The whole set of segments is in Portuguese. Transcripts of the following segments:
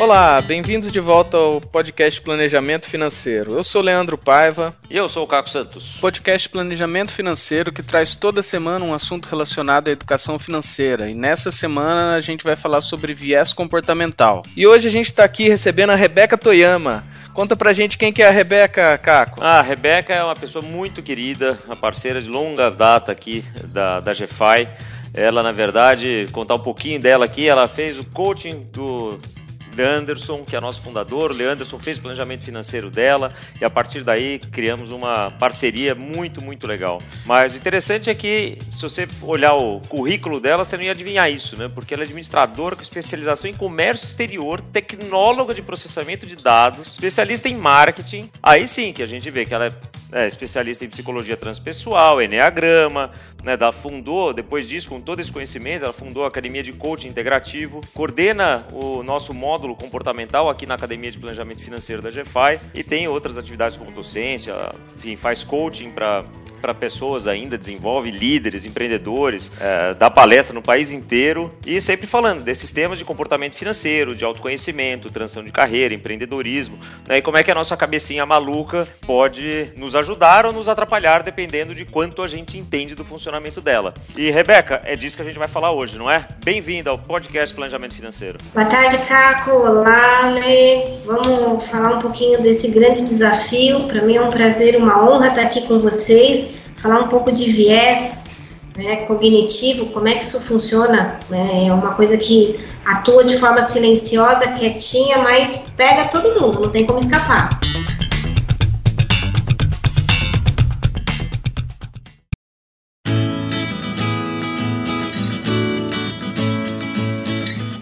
Olá, bem-vindos de volta ao podcast Planejamento Financeiro. Eu sou Leandro Paiva. E eu sou o Caco Santos. Podcast Planejamento Financeiro que traz toda semana um assunto relacionado à educação financeira. E nessa semana a gente vai falar sobre viés comportamental. E hoje a gente está aqui recebendo a Rebeca Toyama. Conta pra gente quem que é a Rebeca, Caco. Ah, a Rebeca é uma pessoa muito querida, uma parceira de longa data aqui da, da GFI. Ela, na verdade, contar um pouquinho dela aqui, ela fez o coaching do Leanderson, que é nosso fundador. Leanderson fez o planejamento financeiro dela e a partir daí criamos uma parceria muito, muito legal. Mas o interessante é que, se você olhar o currículo dela, você não ia adivinhar isso, né? Porque ela é administradora com especialização em comércio exterior, tecnóloga de processamento de dados, especialista em marketing. Aí sim que a gente vê que ela é, é especialista em psicologia transpessoal, enneagrama, né? Ela fundou, depois disso, com todo esse conhecimento, ela fundou a Academia de Coaching Integrativo, coordena o nosso módulo módulo comportamental aqui na Academia de Planejamento Financeiro da GFI e tem outras atividades como docência, enfim, faz coaching para para pessoas ainda, desenvolve líderes, empreendedores, é, dá palestra no país inteiro e sempre falando desses temas de comportamento financeiro, de autoconhecimento, transição de carreira, empreendedorismo, né, e como é que a nossa cabecinha maluca pode nos ajudar ou nos atrapalhar, dependendo de quanto a gente entende do funcionamento dela. E Rebeca, é disso que a gente vai falar hoje, não é? Bem-vinda ao podcast Planejamento Financeiro. Boa tarde, Caco. Olá, Lê. Vamos falar um pouquinho desse grande desafio. Para mim é um prazer, uma honra estar aqui com vocês falar um pouco de viés né, cognitivo, como é que isso funciona. Né? É uma coisa que atua de forma silenciosa, quietinha, mas pega todo mundo, não tem como escapar.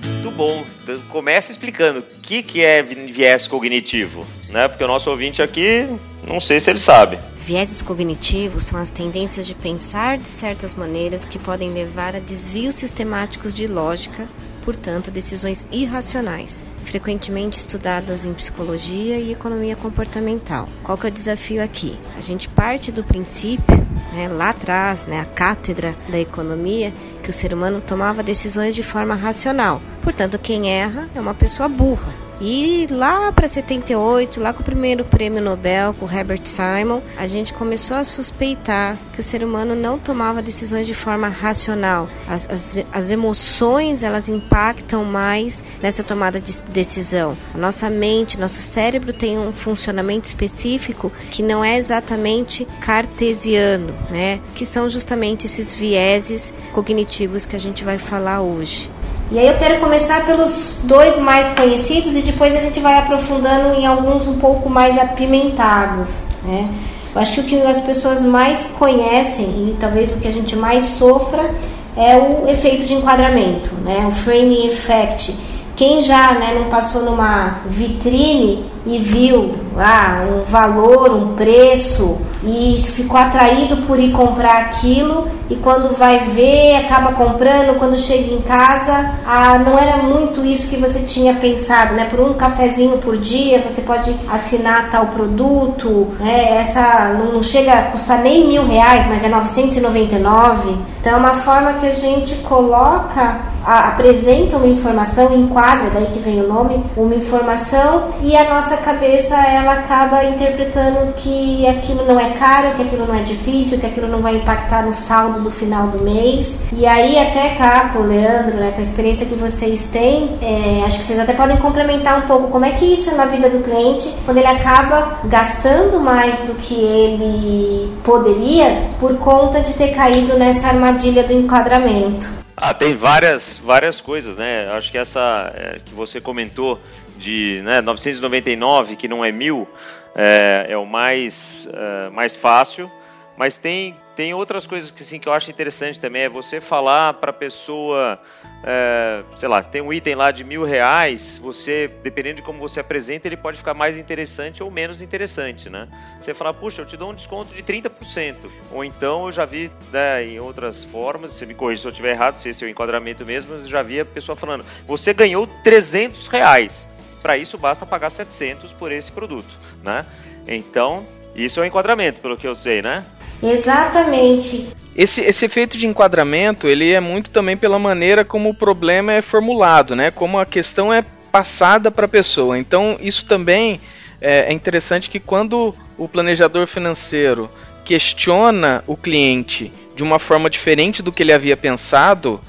Muito bom. Então, começa explicando o que, que é viés cognitivo, né? Porque o nosso ouvinte aqui, não sei se ele sabe. Vieses cognitivos são as tendências de pensar de certas maneiras que podem levar a desvios sistemáticos de lógica, portanto, decisões irracionais, frequentemente estudadas em psicologia e economia comportamental. Qual que é o desafio aqui? A gente parte do princípio, né, lá atrás, né, a cátedra da economia, que o ser humano tomava decisões de forma racional. Portanto, quem erra é uma pessoa burra. E lá para 78, lá com o primeiro prêmio Nobel, com Herbert Simon, a gente começou a suspeitar que o ser humano não tomava decisões de forma racional. As, as, as emoções, elas impactam mais nessa tomada de decisão. A nossa mente, nosso cérebro tem um funcionamento específico que não é exatamente cartesiano, né? Que são justamente esses vieses cognitivos que a gente vai falar hoje. E aí eu quero começar pelos dois mais conhecidos e depois a gente vai aprofundando em alguns um pouco mais apimentados, né? Eu acho que o que as pessoas mais conhecem e talvez o que a gente mais sofra é o efeito de enquadramento, né? O framing effect. Quem já né, não passou numa vitrine e viu lá um valor, um preço e ficou atraído por ir comprar aquilo e quando vai ver acaba comprando, quando chega em casa, ah, não era muito isso que você tinha pensado, né? Por um cafezinho por dia você pode assinar tal produto, né? Essa não chega a custar nem mil reais, mas é 999. Então é uma forma que a gente coloca apresenta uma informação, enquadra, daí que vem o nome, uma informação e a nossa cabeça ela acaba interpretando que aquilo não é caro, que aquilo não é difícil, que aquilo não vai impactar no saldo do final do mês. E aí até Caco, Leandro, né, com a experiência que vocês têm, é, acho que vocês até podem complementar um pouco como é que isso é na vida do cliente, quando ele acaba gastando mais do que ele poderia por conta de ter caído nessa armadilha do enquadramento. Ah, tem várias, várias coisas, né? Acho que essa é, que você comentou de né, 999, que não é mil, é, é o mais, é, mais fácil, mas tem, tem outras coisas que, assim, que eu acho interessante também, é você falar para a pessoa, é, sei lá, tem um item lá de mil reais, você, dependendo de como você apresenta, ele pode ficar mais interessante ou menos interessante, né? Você falar, puxa, eu te dou um desconto de 30%, ou então eu já vi né, em outras formas, você me corrija se eu estiver errado, se esse é o enquadramento mesmo, eu já vi a pessoa falando, você ganhou 300 reais, para isso basta pagar 700 por esse produto, né? Então, isso é o enquadramento, pelo que eu sei, né? Exatamente. Esse, esse efeito de enquadramento, ele é muito também pela maneira como o problema é formulado, né? Como a questão é passada para a pessoa. Então, isso também é, é interessante que quando o planejador financeiro questiona o cliente de uma forma diferente do que ele havia pensado,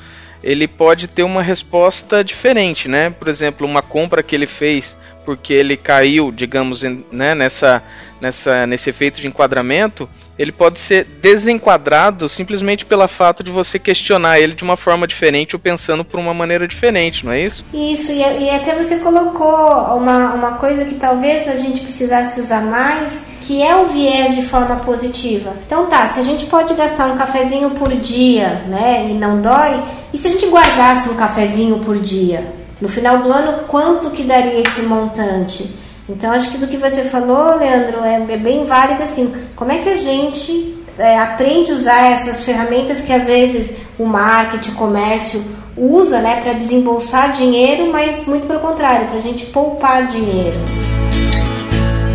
ele pode ter uma resposta diferente, né? Por exemplo, uma compra que ele fez porque ele caiu, digamos, né, nessa, nessa, nesse efeito de enquadramento, ele pode ser desenquadrado simplesmente pelo fato de você questionar ele de uma forma diferente ou pensando por uma maneira diferente, não é isso? Isso, e, e até você colocou uma, uma coisa que talvez a gente precisasse usar mais, que é o viés de forma positiva. Então tá, se a gente pode gastar um cafezinho por dia, né, e não dói, e se a gente guardasse um cafezinho por dia? No final do ano, quanto que daria esse montante? Então, acho que do que você falou, Leandro, é, bem válido assim. Como é que a gente é, aprende a usar essas ferramentas que às vezes o marketing, o comércio usa né, para desembolsar dinheiro, mas muito pelo contrário, para a gente poupar dinheiro.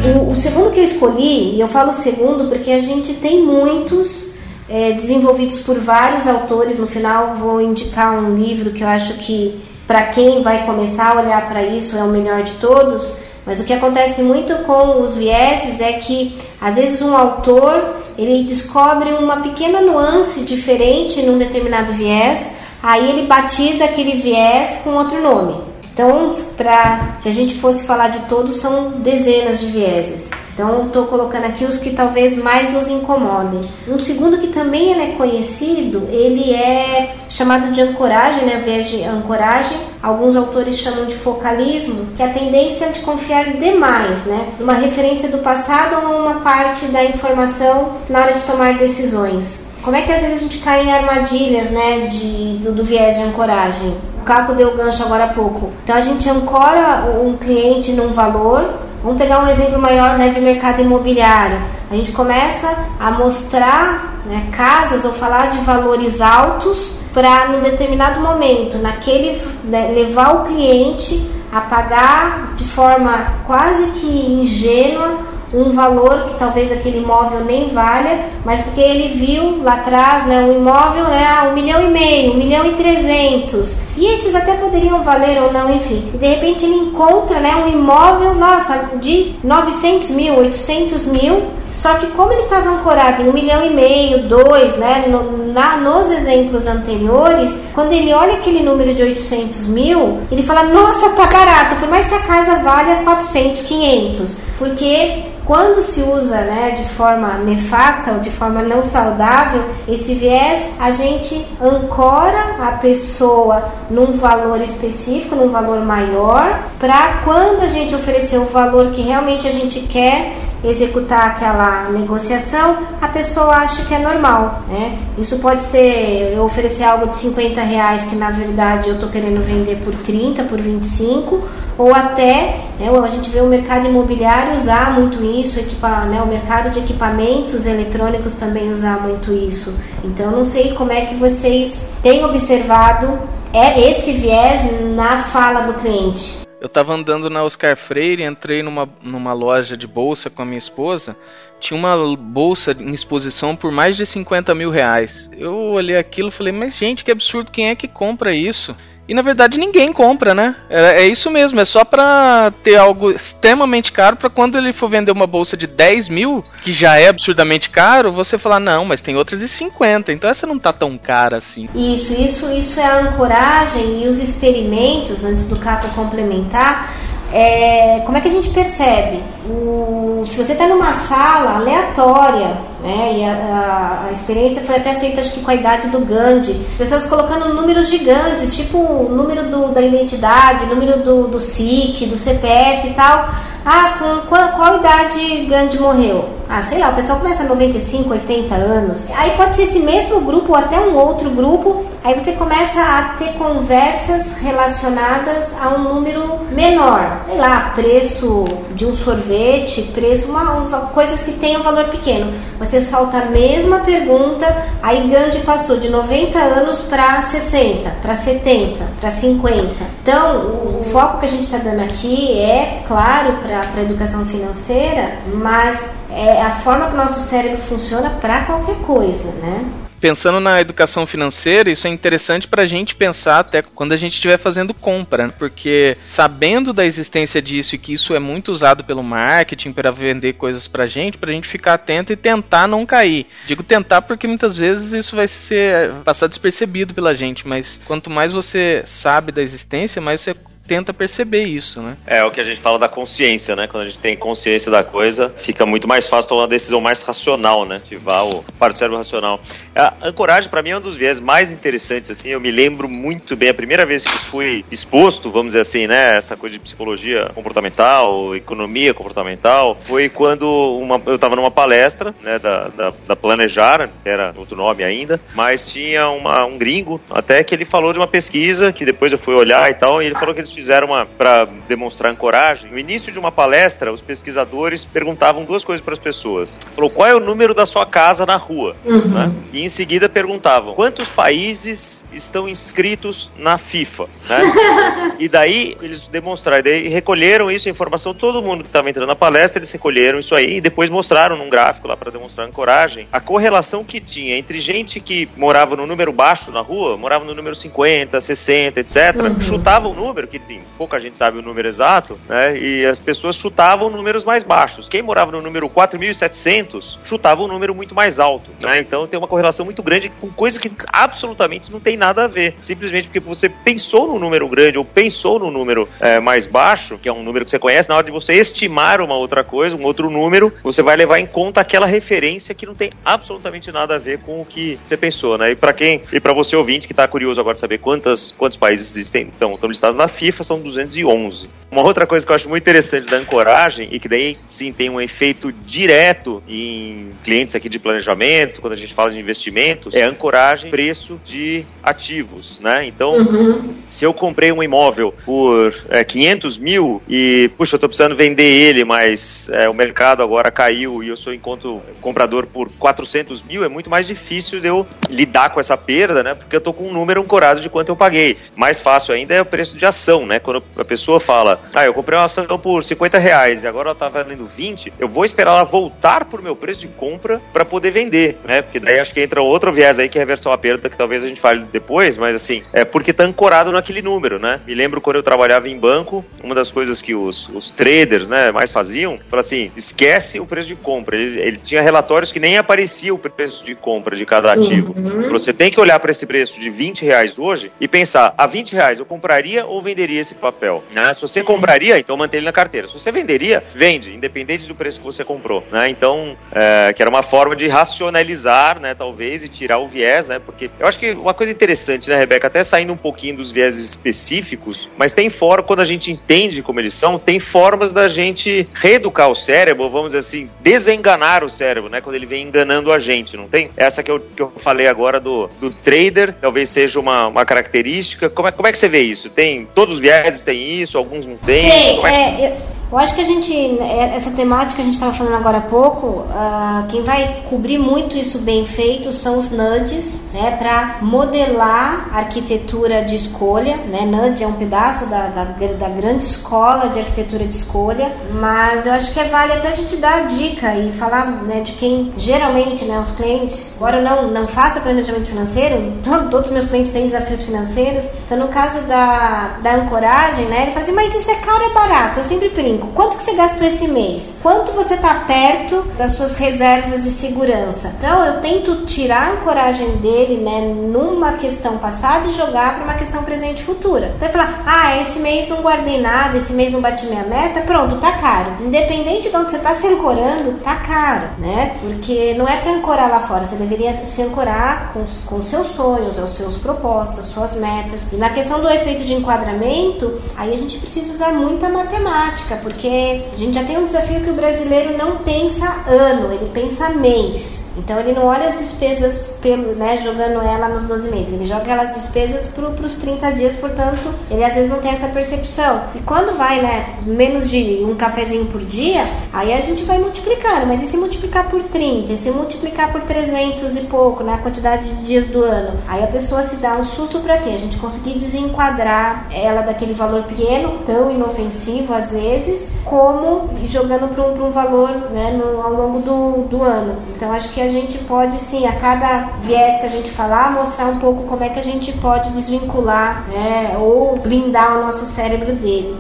O, o, segundo que eu escolhi, e eu falo segundo porque a gente tem muitos é, desenvolvidos por vários autores. No final, vou indicar um livro que eu acho que, para quem vai começar a olhar para isso, é o melhor de todos mas o que acontece muito com os vieses é que às vezes um autor ele descobre uma pequena nuance diferente num determinado viés, aí ele batiza aquele viés com outro nome. Então, pra, se a gente fosse falar de todos, são dezenas de vieses. Então, estou colocando aqui os que talvez mais nos incomodem. Um segundo que também é conhecido, ele é chamado de ancoragem, né? Viés de ancoragem. Alguns autores chamam de focalismo, que é a tendência de confiar demais, né? Numa referência do passado ou numa parte da informação na hora de tomar decisões. Como é que às vezes a gente cai em armadilhas, né, de, do, do viés de ancoragem? O Caco deu gancho agora há pouco. Então a gente ancora um cliente num valor. Vamos pegar um exemplo maior né, de mercado imobiliário. A gente começa a mostrar né, casas ou falar de valores altos para, num determinado momento, naquele né, levar o cliente a pagar de forma quase que ingênua um valor que talvez aquele imóvel nem valha, mas porque ele viu lá atrás né, um imóvel né, um milhão e meio, um milhão e trezentos. E esses até poderiam valer ou não, enfim. E de repente ele encontra né, um imóvel, nossa, de 900 mil, 800 mil, só que como ele estava ancorado em um milhão e meio, dois, né, no, na, nos exemplos anteriores, quando ele olha aquele número de 800 mil, ele fala, nossa, tá barato, por mais que a casa valha 400, 500, porque quando se usa né, de forma nefasta ou de forma não saudável, esse viés, a gente ancora a pessoa num valor específico, num valor maior, para quando a gente oferecer o valor que realmente a gente quer, executar aquela negociação, a pessoa acha que é normal, né? Isso pode ser eu oferecer algo de 50 reais que na verdade eu estou querendo vender por 30, por 25, ou até né, a gente vê o mercado imobiliário usar muito isso, equipa, né, o mercado de equipamentos eletrônicos também usar muito isso. Então não sei como é que vocês têm observado é esse viés na fala do cliente. Eu estava andando na Oscar Freire, entrei numa, numa loja de bolsa com a minha esposa. Tinha uma bolsa em exposição por mais de 50 mil reais. Eu olhei aquilo e falei, mas gente, que absurdo, quem é que compra isso? E na verdade ninguém compra, né? É, é isso mesmo, é só pra ter algo extremamente caro para quando ele for vender uma bolsa de 10 mil, que já é absurdamente caro, você falar, não, mas tem outras de 50, então essa não tá tão cara assim. Isso, isso, isso é a ancoragem e os experimentos, antes do Cato complementar, é, como é que a gente percebe? O, se você está numa sala aleatória, né, e a, a, a, experiência foi até feita acho que com a idade do Gandhi, as pessoas colocando números gigantes, tipo o número do, da identidade, número do, do SIC, do CPF e tal. Ah, com qual, qual idade Gandhi morreu? Ah, sei lá, o pessoal começa a 95, 80 anos. Aí pode ser esse mesmo grupo ou até um outro grupo. Aí você começa a ter conversas relacionadas a um número menor. Sei lá, preço de um sorvete, preço, uma, uma coisas que tenham valor pequeno. Você solta a mesma pergunta, aí Gandhi passou de 90 anos para 60, para 70, para 50. Então, o, o foco que a gente está dando aqui é, claro, para a educação financeira, mas é a forma que o nosso cérebro funciona para qualquer coisa, né? pensando na educação financeira, isso é interessante para a gente pensar até quando a gente estiver fazendo compra, né? porque sabendo da existência disso e que isso é muito usado pelo marketing para vender coisas para gente, para a gente ficar atento e tentar não cair. Digo tentar porque muitas vezes isso vai ser passar despercebido pela gente, mas quanto mais você sabe da existência, mais você tenta perceber isso, né? É o que a gente fala da consciência, né? Quando a gente tem consciência da coisa, fica muito mais fácil tomar uma decisão mais racional, né? Ativar o cérebro racional. A ancoragem, para mim, é um dos viés mais interessantes, assim. Eu me lembro muito bem, a primeira vez que fui exposto, vamos dizer assim, né? Essa coisa de psicologia comportamental, economia comportamental, foi quando uma, eu estava numa palestra, né? Da, da, da Planejar, era outro nome ainda, mas tinha uma, um gringo, até que ele falou de uma pesquisa, que depois eu fui olhar e tal, e ele falou que eles fizeram uma para demonstrar ancoragem. No início de uma palestra, os pesquisadores perguntavam duas coisas para as pessoas. Falou qual é o número da sua casa na rua, uhum. né? E em seguida perguntavam quantos países estão inscritos na FIFA, né? e daí eles demonstraram, daí recolheram isso, a informação, todo mundo que estava entrando na palestra, eles recolheram isso aí e depois mostraram num gráfico lá para demonstrar ancoragem a correlação que tinha entre gente que morava no número baixo na rua, morava no número 50, 60, etc, uhum. chutava o número que assim, pouca gente sabe o número exato, né? E as pessoas chutavam números mais baixos. Quem morava no número 4.700 chutava um número muito mais alto, né? Então tem uma correlação muito grande com coisa que absolutamente não tem nada a ver. Simplesmente porque você pensou no número grande ou pensou no número é, mais baixo, que é um número que você conhece, na hora de você estimar uma outra coisa, um outro número, você vai levar em conta aquela referência que não tem absolutamente nada a ver com o que você pensou, né? E para quem e para você ouvinte que está curioso agora de saber quantas, quantos países existem, então, estão listados na FIFA FIFA são 211. Uma outra coisa que eu acho muito interessante da ancoragem e que daí sim tem um efeito direto em clientes aqui de planejamento, quando a gente fala de investimentos, é a ancoragem preço de ativos, né? Então, uhum. se eu comprei um imóvel por é, 500 mil e, puxa, eu tô precisando vender ele, mas é, o mercado agora caiu e eu sou enquanto comprador por 400 mil, é muito mais difícil de eu lidar com essa perda, né? Porque eu tô com um número ancorado de quanto eu paguei. Mais fácil ainda é o preço de ação, né? Quando a pessoa fala, ah, eu comprei uma ação por 50 reais e agora ela tá valendo 20, eu vou esperar ela voltar pro meu preço de compra para poder vender, né? Porque daí acho que entra outro viés aí que é reversão à perda, que talvez a gente fale depois, mas assim, é porque tá ancorado naquele número, né? Me lembro quando eu trabalhava em banco, uma das coisas que os, os traders, né, mais faziam, fala assim, esquece o preço de compra. Ele, ele tinha relatórios que nem aparecia o preço de compra de cada ativo. Uhum. Você tem que olhar para esse preço de 20 reais hoje e pensar, a 20 reais eu compraria ou venderia venderia esse papel. Né? Se você compraria, então mantém ele na carteira. Se você venderia, vende, independente do preço que você comprou. Né? Então, é, que era uma forma de racionalizar, né, talvez, e tirar o viés, né? Porque eu acho que uma coisa interessante, né, Rebeca, até saindo um pouquinho dos viés específicos, mas tem forma, quando a gente entende como eles são, tem formas da gente reeducar o cérebro, vamos dizer assim, desenganar o cérebro, né? Quando ele vem enganando a gente, não tem? Essa que eu, que eu falei agora do, do trader, talvez seja uma, uma característica. Como é, como é que você vê isso? Tem todos os vieses têm isso, alguns não têm. Tem, é, é, eu acho que a gente, é, essa temática que a gente estava falando agora há pouco, uh, quem vai cobrir muito isso bem feito são os nudges, né, para modelar a arquitetura de escolha, né, nudge é um pedaço da, da, da, grande escola de arquitetura de escolha, mas eu acho que é vale até a gente dar a dica e falar, né, de quem geralmente, né, os clientes, agora não, não faça planejamento financeiro, todos os meus clientes têm desafios financeiros, então no caso da, da ancoragem, né, ele fala assim, mas isso é caro ou é barato? Eu sempre brinco, Quanto que você gastou esse mês? Quanto você está perto das suas reservas de segurança? Então eu tento tirar a ancoragem dele, né, numa questão passada e jogar para uma questão presente e futura. Então ele falar, ah, esse mês não guardei nada, esse mês não bati minha meta, pronto, tá caro. Independente de onde você está se ancorando, tá caro, né? Porque não é para ancorar lá fora, você deveria se ancorar com, com seus sonhos, os seus propósitos, suas metas. E na questão do efeito de enquadramento, aí a gente precisa usar muita matemática, porque a gente já tem um desafio que o brasileiro não pensa ano, ele pensa mês. Então ele não olha as despesas pelo, né, jogando ela nos 12 meses, ele joga aquelas despesas para os 30 dias, portanto, ele às vezes não tem essa percepção. E quando vai, né, menos de um cafezinho por dia, aí a gente vai multiplicando, mas e se multiplicar por 30, e se multiplicar por 300 e pouco, né, a quantidade de dias do ano? Aí a pessoa se dá um susto para quê? A gente conseguir desenquadrar ela daquele valor pequeno, tão inofensivo às vezes, meses, como jogando para um, um, valor né, no, ao longo do, do ano. Então acho que a gente pode sim, a cada viés que a gente falar, mostrar um pouco como é que a gente pode desvincular né, ou blindar o nosso cérebro dele.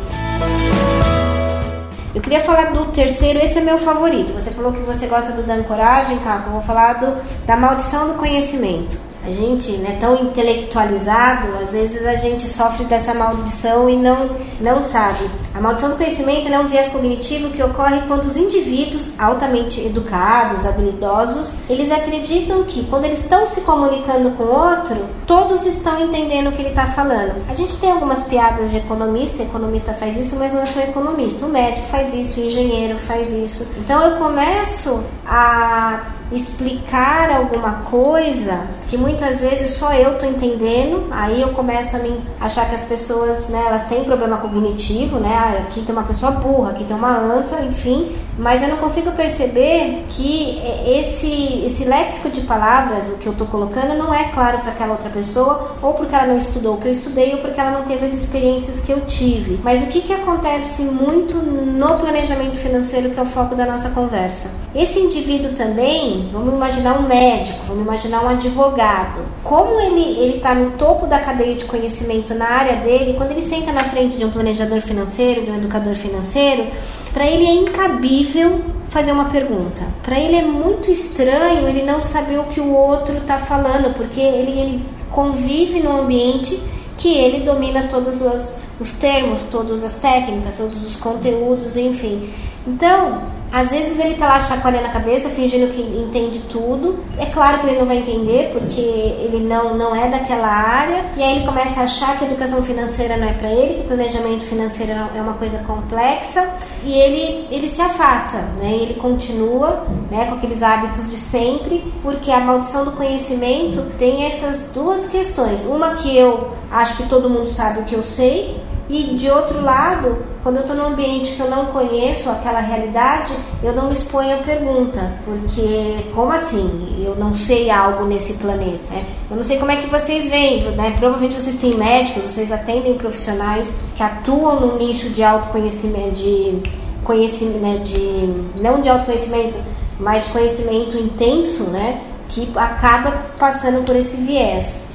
Eu queria falar do terceiro, esse é meu favorito. Você falou que você gosta do Dan Coragem, Caco. Eu vou falar do, da maldição do conhecimento a gente né, tão intelectualizado, às vezes a gente sofre dessa maldição e não, não sabe. A maldição do conhecimento é um viés cognitivo que ocorre quando os indivíduos altamente educados, habilidosos, eles acreditam que quando eles estão se comunicando com outro, todos estão entendendo o que ele está falando. A gente tem algumas piadas de economista, economista faz isso, mas não é só economista. O médico faz isso, o engenheiro faz isso. Então eu começo a explicar alguma coisa que muitas vezes só eu tô entendendo, aí eu começo a me achar que as pessoas, né, elas têm problema cognitivo, né? Ah, aqui tem uma pessoa burra, aqui tem uma anta, enfim, mas eu não consigo perceber que esse esse léxico de palavras, o que eu tô colocando, não é claro para aquela outra pessoa, ou porque ela não estudou o que eu estudei, ou porque ela não teve as experiências que eu tive. Mas o que que acontece muito no planejamento financeiro, que é o foco da nossa conversa? Esse indivíduo também vamos imaginar um médico, vamos imaginar um advogado. Como ele está no topo da cadeia de conhecimento na área dele, quando ele senta na frente de um planejador financeiro, de um educador financeiro, para ele é incabível fazer uma pergunta. Para ele é muito estranho ele não saber o que o outro está falando, porque ele, ele convive num ambiente que ele domina todos os, os termos, todas as técnicas, todos os conteúdos, enfim. Então, às vezes ele tá lá chacoalhando a cabeça, fingindo que entende tudo. É claro que ele não vai entender, porque ele não, não é daquela área. E aí ele começa a achar que a educação financeira não é para ele, que o planejamento financeiro é uma coisa complexa. E ele, ele se afasta, né? Ele continua né, com aqueles hábitos de sempre, porque a maldição do conhecimento tem essas duas questões. Uma que eu acho que todo mundo sabe o que eu sei, e de outro lado, quando eu estou num ambiente que eu não conheço aquela realidade, eu não me exponho a pergunta, porque como assim? Eu não sei algo nesse planeta. Né? Eu não sei como é que vocês veem, né? Provavelmente vocês têm médicos, vocês atendem profissionais que atuam no nicho de autoconhecimento, de conhecimento, né? de não de autoconhecimento, mas de conhecimento intenso, né? Que acaba passando por esse viés.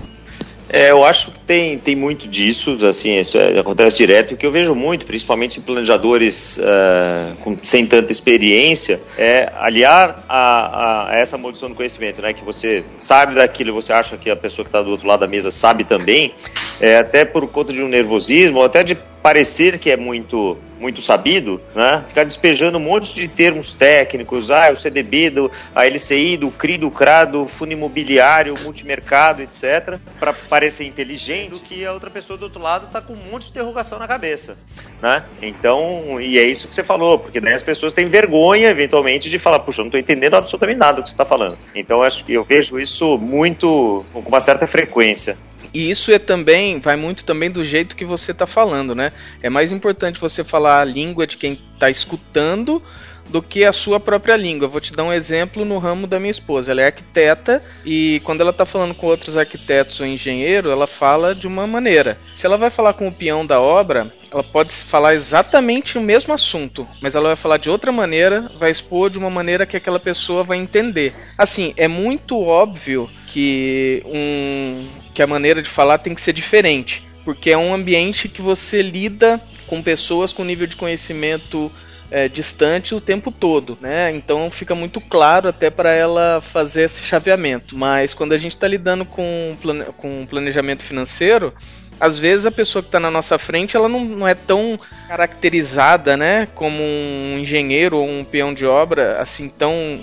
É, eu acho que tem, tem muito disso, assim, isso é, acontece direto. O que eu vejo muito, principalmente em planejadores uh, com, sem tanta experiência, é aliar a, a, essa maldição do conhecimento, né? Que você sabe daquilo, você acha que a pessoa que está do outro lado da mesa sabe também, é, até por conta de um nervosismo, ou até de parecer que é muito muito sabido, né? Ficar despejando um monte de termos técnicos, ah, o CDB, do, a LCI, do CRI, do CRA, do fundo imobiliário, multimercado, etc, para parecer inteligente, do que a outra pessoa do outro lado está com um monte de interrogação na cabeça, né? Então, e é isso que você falou, porque daí as pessoas têm vergonha, eventualmente, de falar, puxa, eu não estou entendendo absolutamente nada do que você está falando. Então, eu, eu vejo isso muito, com uma certa frequência. E isso é também, vai muito também do jeito que você está falando, né? É mais importante você falar a língua de quem está escutando do que a sua própria língua. Vou te dar um exemplo no ramo da minha esposa. Ela é arquiteta e quando ela está falando com outros arquitetos ou engenheiro, ela fala de uma maneira. Se ela vai falar com o peão da obra, ela pode falar exatamente o mesmo assunto, mas ela vai falar de outra maneira, vai expor de uma maneira que aquela pessoa vai entender. Assim, é muito óbvio que um que a maneira de falar tem que ser diferente, porque é um ambiente que você lida com pessoas com nível de conhecimento é, distante o tempo todo, né? Então fica muito claro até para ela fazer esse chaveamento. Mas quando a gente está lidando com, plane com planejamento financeiro, às vezes a pessoa que está na nossa frente ela não, não é tão caracterizada, né? Como um engenheiro ou um peão de obra, assim tão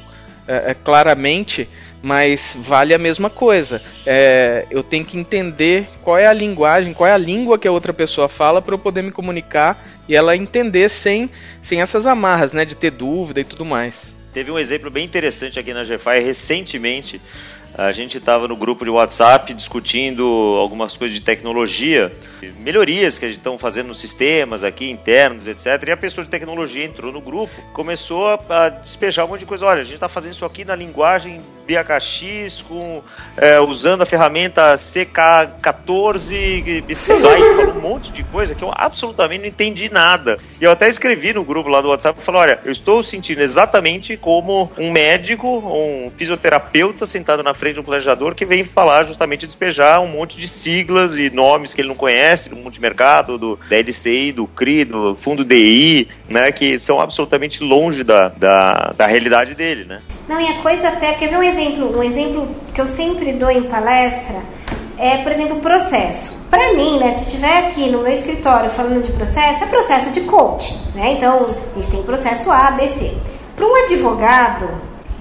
é, é, claramente mas vale a mesma coisa. É, eu tenho que entender qual é a linguagem, qual é a língua que a outra pessoa fala para eu poder me comunicar e ela entender sem, sem essas amarras, né, de ter dúvida e tudo mais. Teve um exemplo bem interessante aqui na GFI recentemente. A gente estava no grupo de WhatsApp discutindo algumas coisas de tecnologia, melhorias que a gente estão fazendo nos sistemas aqui internos, etc. E a pessoa de tecnologia entrou no grupo, começou a, despejar um monte de coisa. Olha, a gente está fazendo isso aqui na linguagem BHX, com, é, usando a ferramenta CK14, e sei um monte de coisa que eu absolutamente não entendi nada. E eu até escrevi no grupo lá do WhatsApp e falei: olha, eu estou sentindo exatamente como um médico, um fisioterapeuta sentado na frente de um planejador que vem falar justamente despejar um monte de siglas e nomes que ele não conhece do multimercado, do da LCI, do CRI, do fundo DI, né, que são absolutamente longe da, da, da realidade dele, né? Não, e a coisa até, quer ver um exemplo? Um exemplo que eu sempre dou em palestra é, por exemplo, processo. Para mim, né, se estiver aqui no meu escritório falando de processo, é processo de coaching, né? Então, a gente tem processo A, B, C. Para um advogado,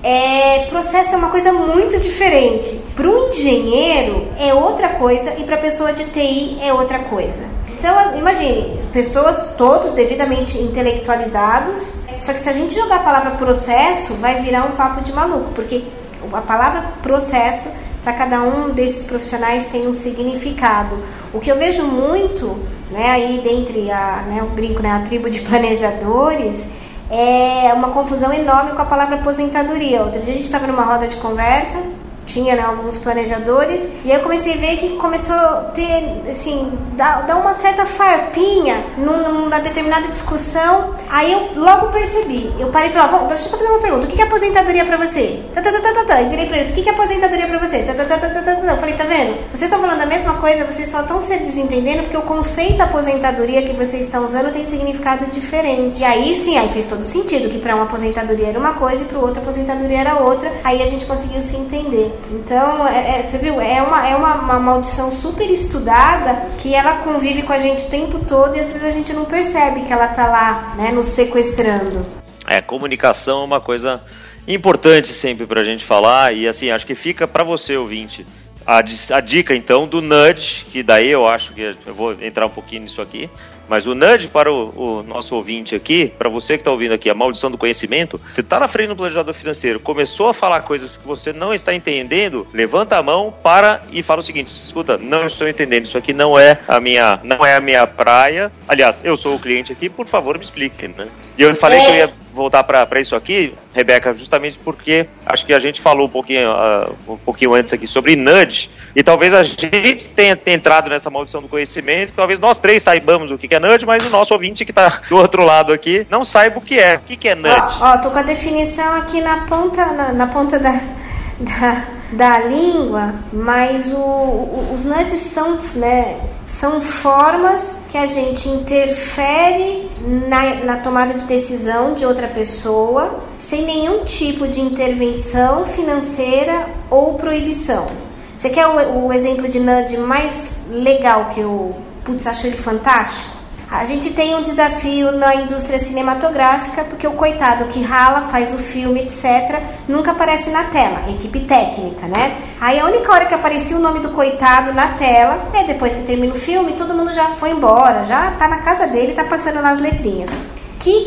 é, processo é uma coisa muito diferente. Para um engenheiro é outra coisa e para a pessoa de TI é outra coisa. Então, imagine, pessoas todos devidamente intelectualizados, só que se a gente jogar a palavra processo, vai virar um papo de maluco, porque a palavra processo para cada um desses profissionais tem um significado. O que eu vejo muito, né, aí dentre a, né, o brinco, né, a tribo de planejadores, é uma confusão enorme com a palavra aposentadoria. Outro dia a gente estava numa roda de conversa tinha né, alguns planejadores, e aí eu comecei a ver que começou a ter, assim, dar, dar uma certa farpinha numa determinada discussão. Aí eu logo percebi, eu parei e falei, deixa eu só fazer uma pergunta, o que é aposentadoria pra você? Tá, tá, tá, tá, tá, tá. E virei pra ele, o que é aposentadoria pra você? Tá, tá, tá, tá, tá, tá, tá. Eu falei, tá vendo? Vocês estão falando a mesma coisa, vocês só estão se desentendendo porque o conceito aposentadoria que vocês estão usando tem significado diferente. E aí sim, aí fez todo sentido, que pra uma aposentadoria era uma coisa e pro outro aposentadoria era outra. Aí a gente conseguiu se entender. Então, é, é, você viu, é, uma, é uma, uma, maldição super estudada que ela convive com a gente o tempo todo e às vezes a gente não percebe que ela tá lá, né, nos sequestrando. É, comunicação é uma coisa importante sempre pra gente falar e assim, acho que fica para você, ouvinte, a, a dica então do nudge, que daí eu acho que eu vou entrar um pouquinho nisso aqui, mas o nudge para o, o nosso ouvinte aqui, para você que está ouvindo aqui, a maldição do conhecimento, você está na frente do planejador financeiro, começou a falar coisas que você não está entendendo, levanta a mão, para e fala o seguinte: escuta, não estou entendendo, isso aqui não é a minha, não é a minha praia. Aliás, eu sou o cliente aqui, por favor, me explique, né? E eu falei é. que eu ia voltar para isso aqui, Rebeca, justamente porque acho que a gente falou um pouquinho, uh, um pouquinho antes aqui sobre nudge, e talvez a gente tenha, tenha entrado nessa maldição do conhecimento, talvez nós três saibamos o que é nudge, mas o nosso ouvinte que está do outro lado aqui não saiba o que é. O que é nudge? Ó, ó tô com a definição aqui na ponta, na, na ponta da, da, da língua, mas o, o, os nudges são, né, são formas que a gente interfere na, na tomada de decisão de outra pessoa sem nenhum tipo de intervenção financeira ou proibição. Você quer o, o exemplo de nudge mais legal que eu putz, acho ele fantástico? A gente tem um desafio na indústria cinematográfica, porque o coitado que rala, faz o filme, etc., nunca aparece na tela, equipe técnica, né? Aí a única hora que aparecia o nome do coitado na tela é depois que termina o filme, todo mundo já foi embora, já tá na casa dele, tá passando nas letrinhas que,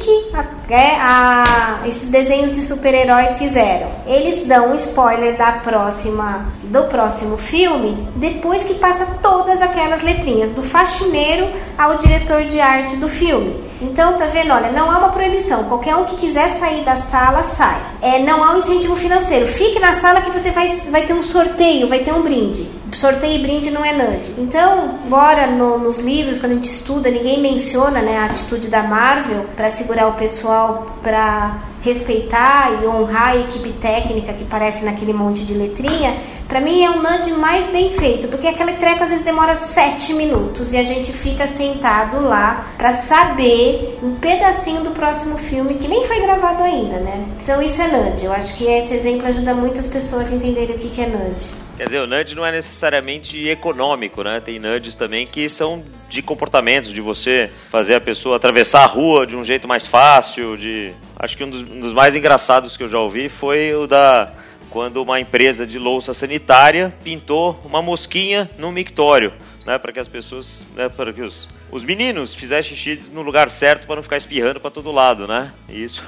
que é, a, esses desenhos de super-herói fizeram? Eles dão um spoiler da próxima, do próximo filme depois que passa todas aquelas letrinhas, do faxineiro ao diretor de arte do filme. Então, tá vendo? Olha, não há uma proibição. Qualquer um que quiser sair da sala, sai. É, não há um incentivo financeiro. Fique na sala que você vai, vai ter um sorteio, vai ter um brinde sorteio e brinde não é NUD. Então, embora no, nos livros, quando a gente estuda, ninguém menciona né, a atitude da Marvel para segurar o pessoal para respeitar e honrar a equipe técnica que aparece naquele monte de letrinha, para mim é um nudge mais bem feito, porque aquela treco às vezes demora sete minutos e a gente fica sentado lá para saber um pedacinho do próximo filme que nem foi gravado ainda, né? Então isso é nudge. Eu acho que esse exemplo ajuda muitas pessoas a entenderem o que é nudge. Quer dizer, o nudge não é necessariamente econômico, né? Tem nudges também que são de comportamentos, de você fazer a pessoa atravessar a rua de um jeito mais fácil, de... Acho que um dos, um dos mais engraçados que eu já ouvi foi o da quando uma empresa de louça sanitária pintou uma mosquinha no mictório, né, para que as pessoas, né, para que os, os meninos fizessem xixi no lugar certo para não ficar espirrando para todo lado, né? isso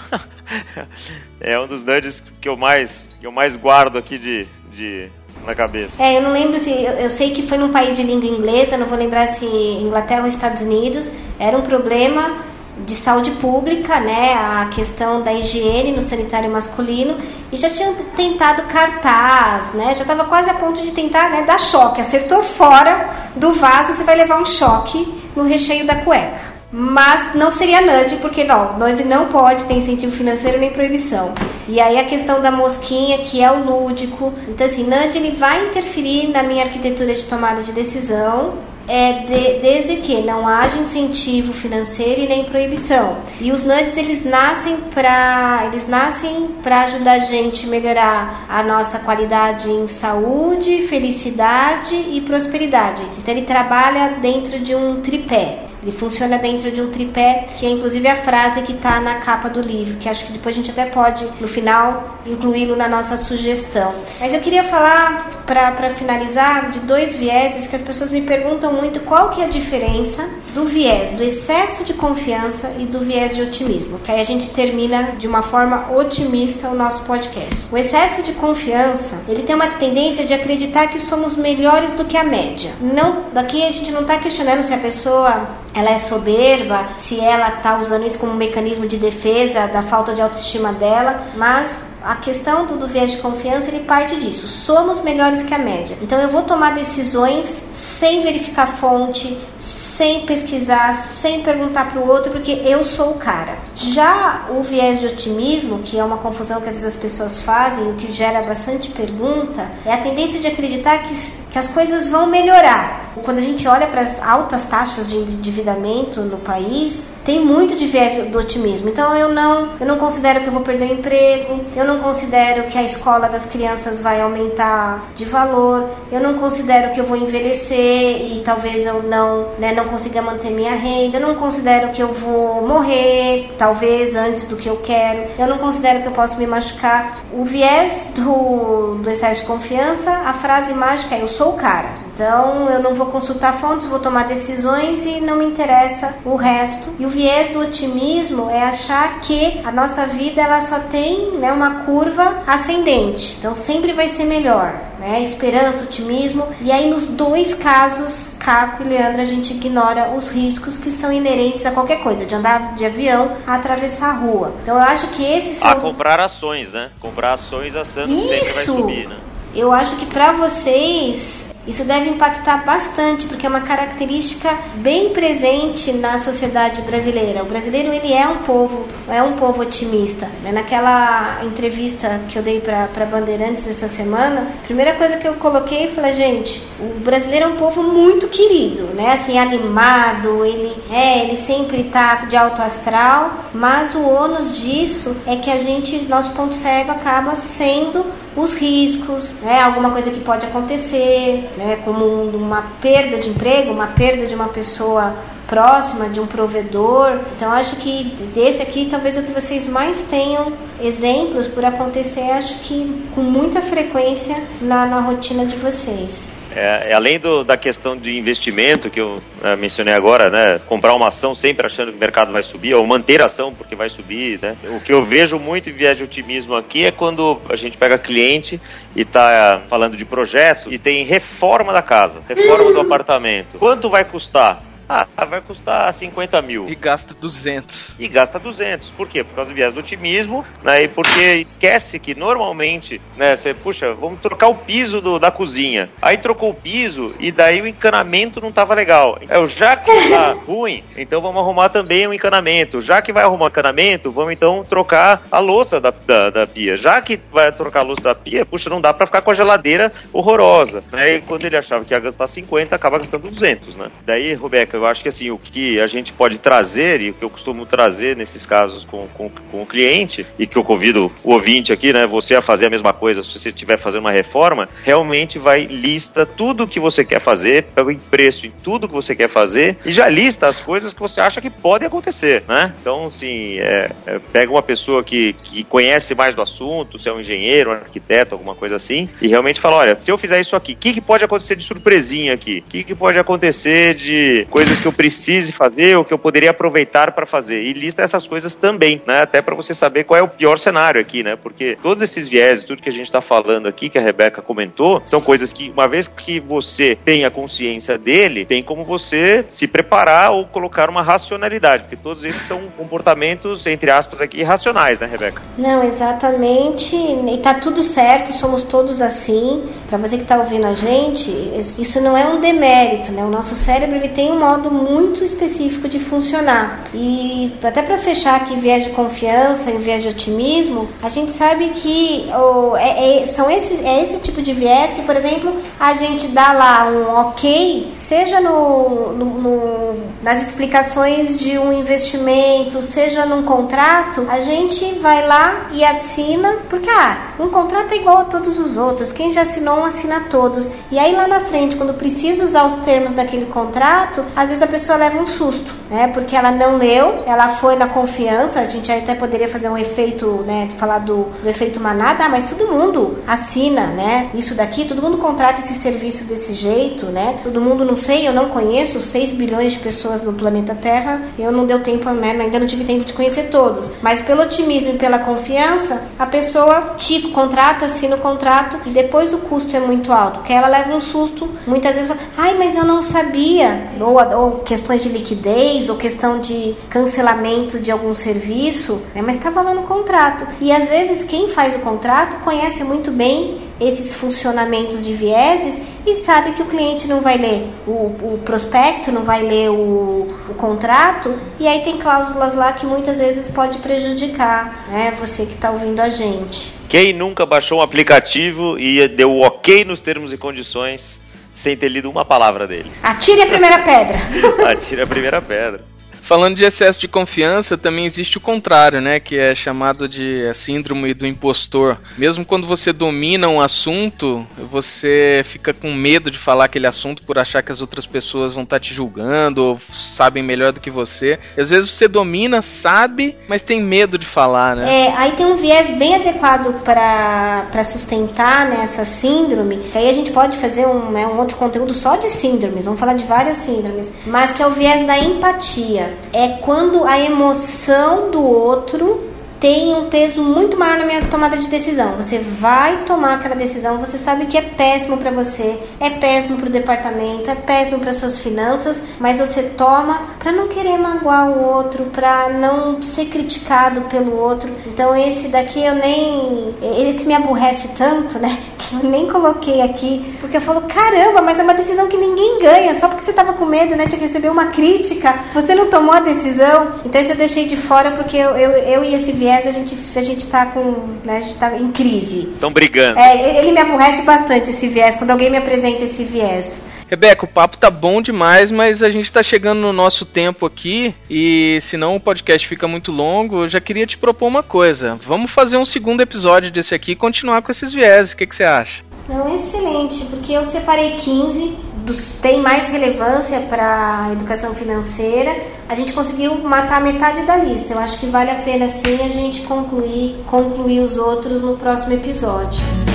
é um dos nudges que eu mais que eu mais guardo aqui de, de na cabeça. É, eu não lembro se. Eu, eu sei que foi num país de língua inglesa, não vou lembrar se Inglaterra ou Estados Unidos. Era um problema de saúde pública, né, a questão da higiene no sanitário masculino e já tinham tentado cartaz, né, já estava quase a ponto de tentar, né, dar choque, acertou fora do vaso, você vai levar um choque no recheio da cueca. Mas não seria NUD, porque não, NUD não pode ter incentivo financeiro nem proibição. E aí a questão da mosquinha, que é o lúdico. Então, assim, NUD ele vai interferir na minha arquitetura de tomada de decisão, é de, desde que não haja incentivo financeiro e nem proibição. E os NUDs eles nascem para eles nascem para ajudar a gente a melhorar a nossa qualidade em saúde, felicidade e prosperidade. Então ele trabalha dentro de um tripé. Ele funciona dentro de um tripé, que é inclusive a frase que está na capa do livro, que acho que depois a gente até pode, no final, incluí-lo na nossa sugestão. Mas eu queria falar, para finalizar, de dois vieses que as pessoas me perguntam muito qual que é a diferença do viés do excesso de confiança e do viés de otimismo, que aí a gente termina de uma forma otimista o nosso podcast. O excesso de confiança, ele tem uma tendência de acreditar que somos melhores do que a média. Não, daqui a gente não está questionando se a pessoa ela é soberba, se ela está usando isso como um mecanismo de defesa da falta de autoestima dela, mas a questão do, do viés de confiança ele parte disso. Somos melhores que a média. Então eu vou tomar decisões sem verificar fonte, sem pesquisar, sem perguntar para o outro, porque eu sou o cara. Já o viés de otimismo, que é uma confusão que às vezes as pessoas fazem, o que gera bastante pergunta, é a tendência de acreditar que, que as coisas vão melhorar. Quando a gente olha para as altas taxas de endividamento no país, tem muito de viés do otimismo. Então eu não, eu não considero que eu vou perder o emprego, eu não considero que a escola das crianças vai aumentar de valor, eu não considero que eu vou envelhecer e talvez eu não, né, não consiga manter minha renda, eu não considero que eu vou morrer, talvez antes do que eu quero, eu não considero que eu posso me machucar. O viés do, do excesso de confiança, a frase mágica é eu sou o cara. Então eu não vou consultar fontes, vou tomar decisões e não me interessa o resto. E o viés do otimismo é achar que a nossa vida ela só tem né, uma curva ascendente. Então sempre vai ser melhor. Né? Esperança, otimismo. E aí nos dois casos, Caco e Leandro, a gente ignora os riscos que são inerentes a qualquer coisa, de andar de avião a atravessar a rua. Então eu acho que esses são. A comprar ações, né? Comprar ações a Santos sempre vai subir, né? Eu acho que para vocês isso deve impactar bastante, porque é uma característica bem presente na sociedade brasileira. O brasileiro ele é um povo, é um povo otimista. Né? Naquela entrevista que eu dei para Bandeirantes essa semana, a primeira coisa que eu coloquei foi, gente, o brasileiro é um povo muito querido, né? Assim, animado, ele é, ele sempre está de alto astral, mas o ônus disso é que a gente, nosso ponto cego acaba sendo os riscos, né? Alguma coisa que pode acontecer, né, como uma perda de emprego, uma perda de uma pessoa próxima, de um provedor. Então acho que desse aqui talvez o que vocês mais tenham exemplos por acontecer, acho que com muita frequência na, na rotina de vocês. É, é, além do, da questão de investimento que eu é, mencionei agora, né, comprar uma ação sempre achando que o mercado vai subir, ou manter a ação porque vai subir, né, o que eu vejo muito em viés de otimismo aqui é quando a gente pega cliente e está falando de projeto e tem reforma da casa, reforma do apartamento. Quanto vai custar? Ah, vai custar 50 mil. E gasta 200. E gasta 200. Por quê? Por causa do viés do otimismo, né? E porque esquece que normalmente, né? Você, puxa, vamos trocar o piso do, da cozinha. Aí trocou o piso e daí o encanamento não tava legal. É, já que tá ruim, então vamos arrumar também o um encanamento. Já que vai arrumar o encanamento, vamos então trocar a louça da, da, da, pia. Já que vai trocar a louça da pia, puxa, não dá para ficar com a geladeira horrorosa. Né? E quando ele achava que ia gastar 50, acaba gastando 200, né? Daí, Robeca, eu acho que assim, o que a gente pode trazer e o que eu costumo trazer nesses casos com, com, com o cliente, e que eu convido o ouvinte aqui, né, você a fazer a mesma coisa se você estiver fazendo uma reforma, realmente vai lista tudo o que você quer fazer, pega o preço em tudo que você quer fazer e já lista as coisas que você acha que podem acontecer, né? Então, assim, é, é, pega uma pessoa que, que conhece mais do assunto, se é um engenheiro, um arquiteto, alguma coisa assim, e realmente fala, olha, se eu fizer isso aqui, o que, que pode acontecer de surpresinha aqui? O que, que pode acontecer de coisa coisas que eu precise fazer ou que eu poderia aproveitar para fazer. E lista essas coisas também, né? Até para você saber qual é o pior cenário aqui, né? Porque todos esses viés, tudo que a gente está falando aqui, que a Rebeca comentou, são coisas que, uma vez que você tem a consciência dele, tem como você se preparar ou colocar uma racionalidade, porque todos esses são comportamentos, entre aspas, aqui, irracionais, né, Rebeca? Não, exatamente. E tá tudo certo, somos todos assim. Para você que está ouvindo a gente, isso não é um demérito, né? O nosso cérebro ele tem um modo muito específico de funcionar. E até para fechar aqui viés de confiança e viés de otimismo, a gente sabe que oh, é, é, são esses, é esse tipo de viés que, por exemplo, a gente dá lá um ok, seja no, no, no nas explicações de um investimento, seja num contrato, a gente vai lá e assina, porque ah, um contrato é igual a todos os outros. Quem já assinou um assina todos. E aí lá na frente, quando precisa usar os termos daquele contrato, às vezes a pessoa leva um susto, né? Porque ela não leu, ela foi na confiança. A gente até poderia fazer um efeito, né? Falar do, do efeito manada, ah, mas todo mundo assina, né? Isso daqui, todo mundo contrata esse serviço desse jeito, né? Todo mundo, não sei, eu não conheço 6 bilhões de pessoas no planeta Terra. Eu não deu tempo, né? Ainda não tive tempo de conhecer todos. Mas pelo otimismo e pela confiança, a pessoa te contrata, assina o contrato e depois o custo é muito alto, porque ela leva um susto, muitas vezes fala, ai, mas eu não sabia, ou, ou questões de liquidez, ou questão de cancelamento de algum serviço, né? mas estava lá no contrato. E às vezes quem faz o contrato conhece muito bem esses funcionamentos de vieses e sabe que o cliente não vai ler o, o prospecto, não vai ler o, o, contrato, e aí tem cláusulas lá que muitas vezes pode prejudicar né, você que está ouvindo a gente. Quem nunca baixou um aplicativo e deu o ok nos termos e condições sem ter lido uma palavra dele? Atire a primeira pedra. Atire a primeira pedra. Falando de excesso de confiança, também existe o contrário, né? Que é chamado de a síndrome do impostor. Mesmo quando você domina um assunto, você fica com medo de falar aquele assunto por achar que as outras pessoas vão estar tá te julgando ou sabem melhor do que você. Às vezes você domina, sabe, mas tem medo de falar, né? É, aí tem um viés bem adequado para sustentar né, essa síndrome. Que aí a gente pode fazer um, né, um outro conteúdo só de síndromes. Vamos falar de várias síndromes. Mas que é o viés da empatia é quando a emoção do outro tem um peso muito maior na minha tomada de decisão. Você vai tomar aquela decisão, você sabe que é péssimo para você, é péssimo para o departamento, é péssimo para suas finanças, mas você toma para não querer magoar o outro, para não ser criticado pelo outro. Então esse daqui eu nem esse me aborrece tanto, né, que eu nem coloquei aqui, porque eu falo, caramba, mas é uma decisão que ninguém ganha, só porque você tava com medo, né, de receber uma crítica, você não tomou a decisão. Então isso eu deixei de fora porque eu, eu, eu e esse viés a gente, a gente tá com. Né, a gente tá em crise. Estão brigando. É, ele me aborrece bastante esse viés, quando alguém me apresenta esse viés. Rebeca, o papo tá bom demais, mas a gente tá chegando no nosso tempo aqui e senão o podcast fica muito longo, eu já queria te propor uma coisa. Vamos fazer um segundo episódio desse aqui e continuar com esses vieses. O que, que você acha? Não, excelente, porque eu separei 15 dos que têm mais relevância para a educação financeira. A gente conseguiu matar metade da lista. Eu acho que vale a pena sim a gente concluir, concluir os outros no próximo episódio.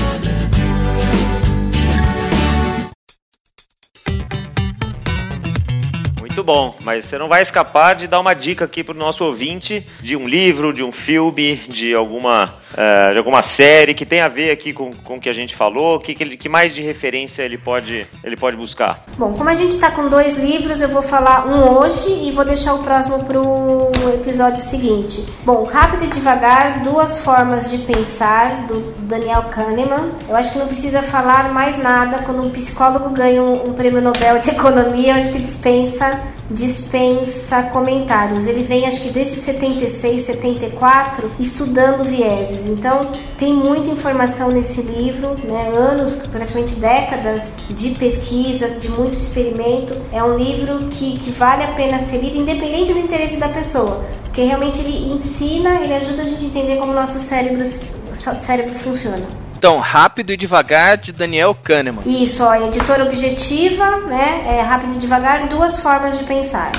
Muito bom, mas você não vai escapar de dar uma dica aqui para o nosso ouvinte de um livro, de um filme, de alguma, uh, de alguma série que tem a ver aqui com, com o que a gente falou, que, que, que mais de referência ele pode, ele pode buscar? Bom, como a gente está com dois livros, eu vou falar um hoje e vou deixar o próximo para o episódio seguinte. Bom, Rápido e Devagar, Duas Formas de Pensar, do Daniel Kahneman. Eu acho que não precisa falar mais nada quando um psicólogo ganha um, um prêmio Nobel de Economia, eu acho que dispensa dispensa comentários. Ele vem, acho que desde 76, 74, estudando vieses. Então, tem muita informação nesse livro, né? anos, praticamente décadas de pesquisa, de muito experimento. É um livro que, que vale a pena ser lido, independente do interesse da pessoa. Porque realmente ele ensina, ele ajuda a gente a entender como o nosso cérebro, cérebro funciona. Então, Rápido e Devagar, de Daniel Kahneman. Isso, ó, editora objetiva, né? É Rápido e Devagar, duas formas de pensar.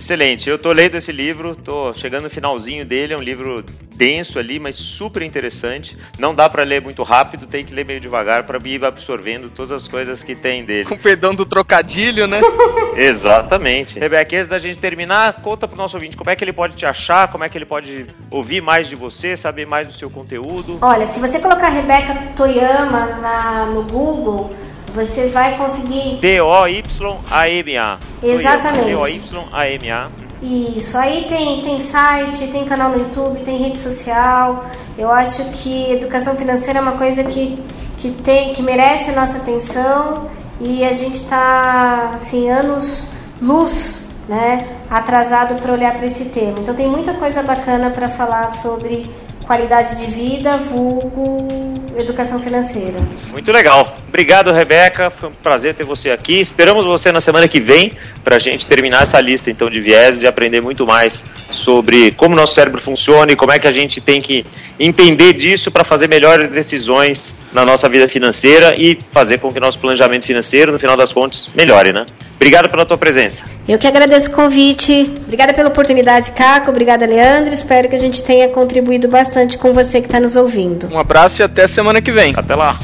Excelente. Eu tô lendo esse livro, tô chegando no finalzinho dele, é um livro denso ali, mas super interessante. Não dá para ler muito rápido, tem que ler meio devagar para ir absorvendo todas as coisas que tem dele. Com perdão do trocadilho, né? Exatamente. Rebeca, antes da gente terminar, conta pro nosso ouvinte como é que ele pode te achar, como é que ele pode ouvir mais de você, saber mais do seu conteúdo. Olha, se você colocar Rebeca Toyama na, no Google, você vai conseguir. D-O-Y-A-M-A. Exatamente. D-O-Y-A-M-A. Isso, aí tem, tem site, tem canal no YouTube, tem rede social. Eu acho que educação financeira é uma coisa que, que, tem, que merece a nossa atenção e a gente está, assim, anos luz, né, atrasado para olhar para esse tema. Então tem muita coisa bacana para falar sobre qualidade de vida, vulgo educação financeira. Muito legal. Obrigado, Rebeca. Foi um prazer ter você aqui. Esperamos você na semana que vem para a gente terminar essa lista então de viés e aprender muito mais sobre como nosso cérebro funciona e como é que a gente tem que entender disso para fazer melhores decisões na nossa vida financeira e fazer com que nosso planejamento financeiro, no final das contas, melhore, né? Obrigado pela tua presença. Eu que agradeço o convite. Obrigada pela oportunidade, Caco. Obrigada, Leandro. Espero que a gente tenha contribuído bastante com você que está nos ouvindo. Um abraço e até semana que vem. Até lá.